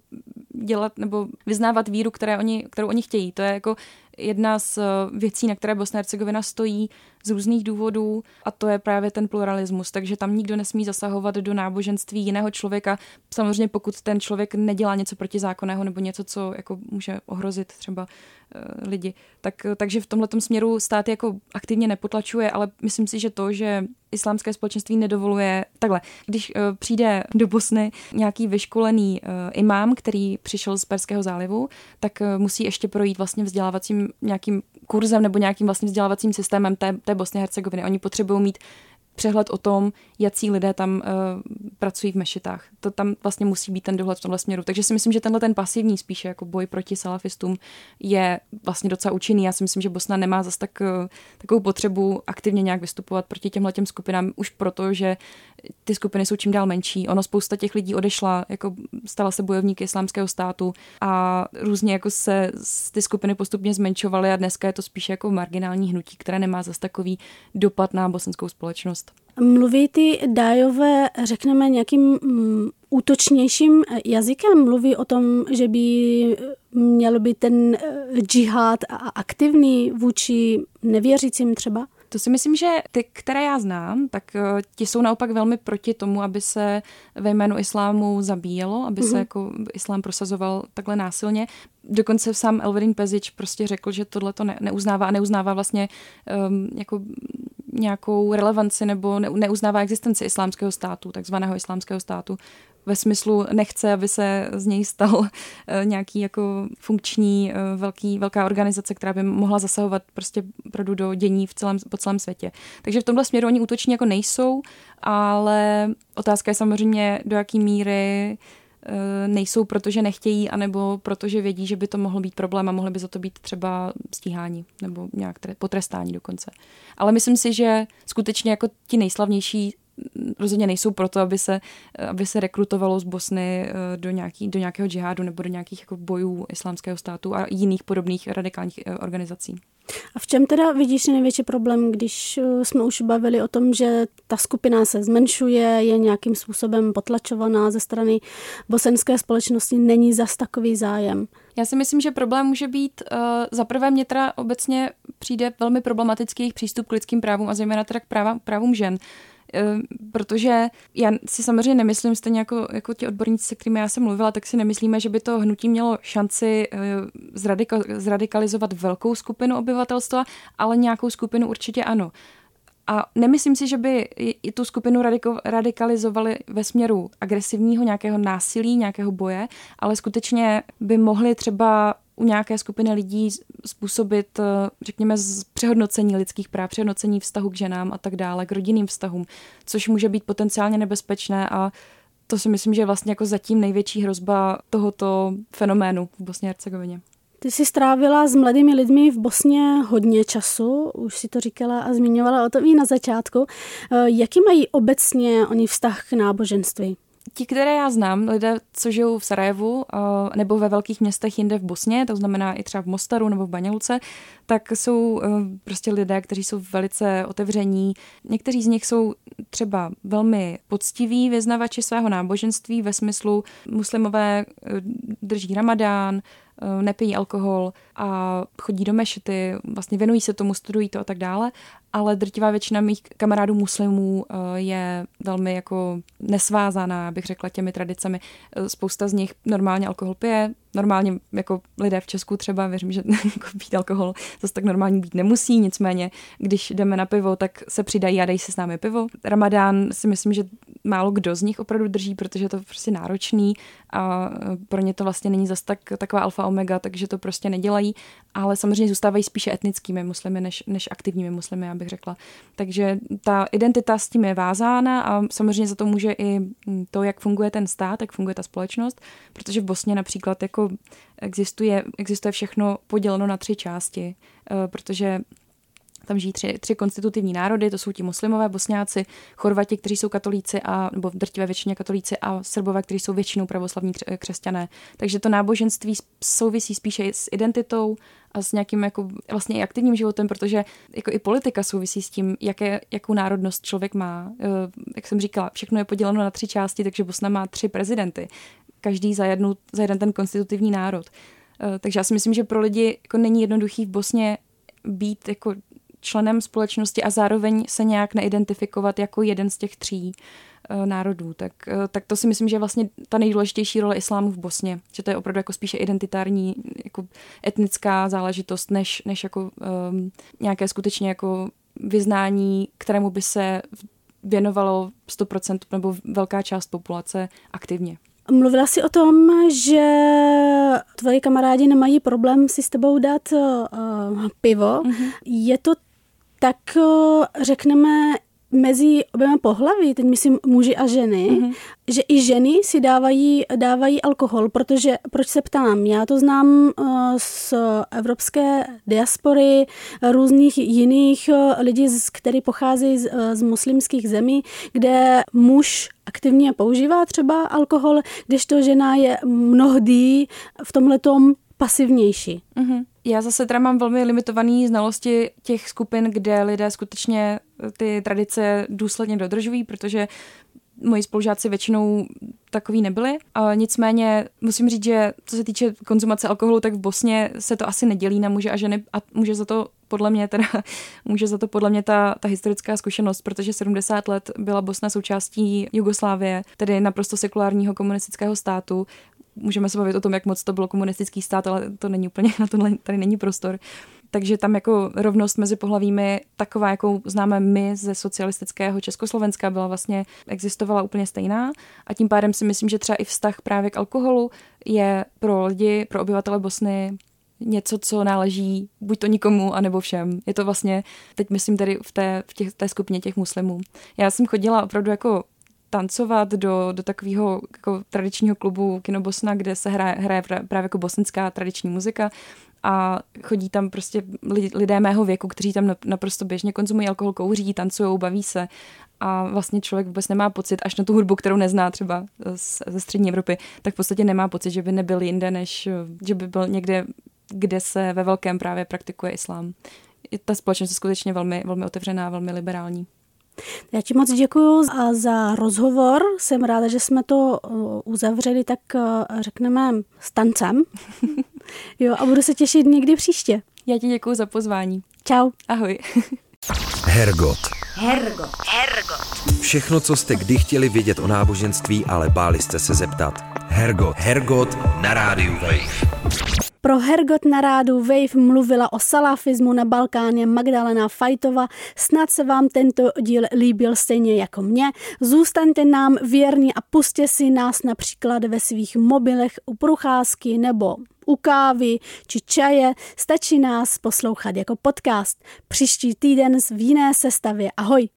dělat nebo vyznávat víru, které oni, kterou oni chtějí. To je jako jedna z eh, věcí, na které Bosna Hercegovina stojí z různých důvodů a to je právě ten pluralismus, takže tam nikdo nesmí zasahovat do náboženství jiného člověka, samozřejmě pokud ten člověk nedělá něco protizákonného nebo něco, co jako může ohrozit třeba uh, lidi. Tak, takže v tomhle směru stát jako aktivně nepotlačuje, ale myslím si, že to, že islámské společenství nedovoluje takhle. Když uh, přijde do Bosny nějaký vyškolený uh, imám, který přišel z Perského zálivu, tak uh, musí ještě projít vlastně vzdělávacím nějakým kurzem nebo nějakým vlastně vzdělávacím systémem té, té Bosny a Hercegoviny. Oni potřebují mít přehled o tom, jaký lidé tam uh, pracují v mešitách. To tam vlastně musí být ten dohled v tomhle směru. Takže si myslím, že tenhle ten pasivní spíše jako boj proti salafistům je vlastně docela účinný. Já si myslím, že Bosna nemá zase tak, uh, takovou potřebu aktivně nějak vystupovat proti těmhle těm skupinám, už proto, že ty skupiny jsou čím dál menší. Ono spousta těch lidí odešla, jako stala se bojovníky islámského státu a různě jako se ty skupiny postupně zmenšovaly a dneska je to spíše jako marginální hnutí, které nemá zase takový dopad na bosenskou společnost. Mluví ty dájové, řekneme, nějakým mm, útočnějším jazykem? Mluví o tom, že by měl být ten eh, džihad aktivní vůči nevěřícím třeba? To si myslím, že ty, které já znám, tak eh, ti jsou naopak velmi proti tomu, aby se ve jménu islámu zabíjelo, aby mm-hmm. se mhm. jako islám prosazoval takhle násilně. Dokonce sám Elverin Pezič prostě řekl, že tohle to ne, neuznává a neuznává vlastně um, jako nějakou relevanci nebo ne, neuznává existenci islámského státu, takzvaného islámského státu ve smyslu nechce, aby se z něj stal eh, nějaký jako funkční eh, velký, velká organizace, která by mohla zasahovat prostě opravdu do dění v celém, po celém světě. Takže v tomhle směru oni útoční jako nejsou, ale otázka je samozřejmě, do jaký míry eh, nejsou, protože nechtějí, anebo protože vědí, že by to mohlo být problém a mohli by za to být třeba stíhání nebo nějak potrestání dokonce. Ale myslím si, že skutečně jako ti nejslavnější rozhodně nejsou proto, aby se, aby se rekrutovalo z Bosny eh, do, nějaký, do nějakého džihádu nebo do nějakých jako bojů islámského státu a jiných podobných radikálních eh, organizací. A v čem teda vidíš největší problém, když eh, jsme už bavili o tom, že ta skupina se zmenšuje, je nějakým způsobem potlačovaná ze strany bosenské společnosti, není zas takový zájem? Já si myslím, že problém může být, uh, za prvé mě teda obecně přijde velmi problematický jejich přístup k lidským právům a zejména teda k práva, právům žen. Eh, protože já si samozřejmě nemyslím, stejně jako, jako ti odborníci, se kterými já jsem mluvila, tak si nemyslíme, že by to hnutí mělo šanci eh, zradika, zradikalizovat velkou skupinu obyvatelstva, ale nějakou skupinu určitě ano. A nemyslím si, že by i tu skupinu radiko, radikalizovali ve směru agresivního nějakého násilí, nějakého boje, ale skutečně by mohli třeba u nějaké skupiny lidí způsobit, eh, řekněme, přehodnocení lidských práv, přehodnocení vztahu k ženám a tak dále, k rodinným vztahům, což může být potenciálně nebezpečné a to si myslím, že je vlastně jako zatím největší hrozba tohoto fenoménu v Bosně a Hercegovině. Ty jsi strávila s mladými lidmi v Bosně hodně času, už si to říkala a zmiňovala o tom i na začátku. Eh, jaký mají obecně oni vztah k náboženství? Ti, které já znám, lidé, co žijou v Sarajevu nebo ve velkých městech jinde v Bosně, to znamená i třeba v Mostaru nebo v Baněluce, tak jsou e, prostě lidé, kteří jsou velice otevření. Někteří z nich jsou třeba velmi poctiví vyznavači svého náboženství ve smyslu muslimové e, drží ramadán, nepijí alkohol a chodí do mešity, vlastně věnují se tomu, studují to a tak dále, ale drtivá většina mých kamarádů muslimů je velmi jako nesvázaná, bych řekla, těmi tradicemi. Spousta z nich normálně alkohol pije, normálně jako lidé v Česku třeba, věřím, že jako pít alkohol zase tak normální být nemusí, nicméně, když jdeme na pivo, tak se přidají a dají si s námi pivo. Ramadán si myslím, že málo kdo z nich opravdu drží, protože to je prostě náročný a pro ně to vlastně není zase tak, taková alfa omega, takže to prostě nedělají, ale samozřejmě zůstávají spíše etnickými muslimy než, než aktivními muslimy, abych řekla. Takže ta identita s tím je vázána a samozřejmě za to může i to, jak funguje ten stát, jak funguje ta společnost, protože v Bosně například jako existuje, existuje všechno poděleno na tři části, eh, protože tam žijí tři, tři konstitutivní národy, to jsou ti muslimové, bosňáci, chorvati, kteří jsou katolíci, a, nebo v drtivé většině katolíci, a srbové, kteří jsou většinou pravoslavní křesťané. Takže to náboženství souvisí spíše s identitou a s nějakým jako vlastně i aktivním životem, protože jako i politika souvisí s tím, jaké, jakou národnost člověk má. Eh, jak jsem říkala, všechno je poděleno na tři části, takže Bosna má tři prezidenty, každý za, jednu, za jeden ten konstitutivní národ. Eh, takže já si myslím, že pro lidi jako není jednoduchý v Bosně být jako členem společnosti a zároveň se nějak neidentifikovat jako jeden z těch tří uh, národů. Tak, uh, tak to si myslím, že je vlastně ta nejdůležitější role islámu v Bosně. Že to je opravdu jako spíše identitární, jako etnická záležitost, než, než jako um, nějaké skutečně jako vyznání, kterému by se věnovalo 100% nebo velká část populace aktivně. Mluvila jsi o tom, že tvoji kamarádi nemají problém si s tebou dát uh, pivo. Mm-hmm. Je to tak eh, řekneme mezi oběma pohlaví, teď myslím muži a ženy, mm-hmm. že i ženy si dávají, dávají alkohol, protože, proč se ptám, já to znám uh, z evropské diaspory, různých jiných uh, lidí, kteří pocházejí z, uh, z muslimských zemí, kde muž aktivně používá třeba alkohol, kdežto žena je mnohdy v tomhletom pasivnější. Mm-hmm. Já zase teda mám velmi limitované znalosti těch skupin, kde lidé skutečně ty tradice důsledně dodržují, protože moji spolužáci většinou takový nebyli. A nicméně musím říct, že co se týče konzumace alkoholu, tak v Bosně se to asi nedělí na muže a ženy a může za to podle mě teda, může za to podle mě ta, ta historická zkušenost, protože 70 let byla Bosna součástí Jugoslávie, tedy naprosto sekulárního komunistického státu, můžeme se bavit o tom, jak moc to bylo komunistický stát, ale to není úplně, na tohle tady není prostor. Takže tam jako rovnost mezi pohlavími, taková, jakou známe my ze socialistického Československa, byla vlastně, existovala úplně stejná. A tím pádem si myslím, že třeba i vztah právě k alkoholu je pro lidi, pro obyvatele Bosny něco, co náleží buď to nikomu, anebo všem. Je to vlastně, teď myslím tady v té, v těch, té skupině těch muslimů. Já jsem chodila opravdu jako tancovat do, do takového jako tradičního klubu Kino Bosna, kde se hraje, hraje právě jako bosenská tradiční muzika a chodí tam prostě lidé mého věku, kteří tam naprosto běžně konzumují alkohol, kouří, tancují, baví se a vlastně člověk vůbec nemá pocit, až na tu hudbu, kterou nezná třeba ze střední Evropy, tak v podstatě nemá pocit, že by nebyl jinde, než že by byl někde, kde se ve velkém právě praktikuje islám. Ta společnost je skutečně velmi, velmi otevřená, velmi liberální. Já ti moc děkuji za rozhovor. Jsem ráda, že jsme to uzavřeli tak řekneme s tancem. Jo, a budu se těšit někdy příště. Já ti děkuji za pozvání. Čau. Ahoj. Hergot. Hergot. Hergot. Všechno, co jste kdy chtěli vědět o náboženství, ale báli jste se zeptat. Hergot. Hergot na rádiu Wave. Pro Hergot na rádu Wave mluvila o salafismu na Balkáně Magdalena Fajtova. Snad se vám tento díl líbil stejně jako mě. Zůstaňte nám věrní a puste si nás například ve svých mobilech u procházky nebo u kávy či čaje, stačí nás poslouchat jako podcast. Příští týden v jiné sestavě. Ahoj!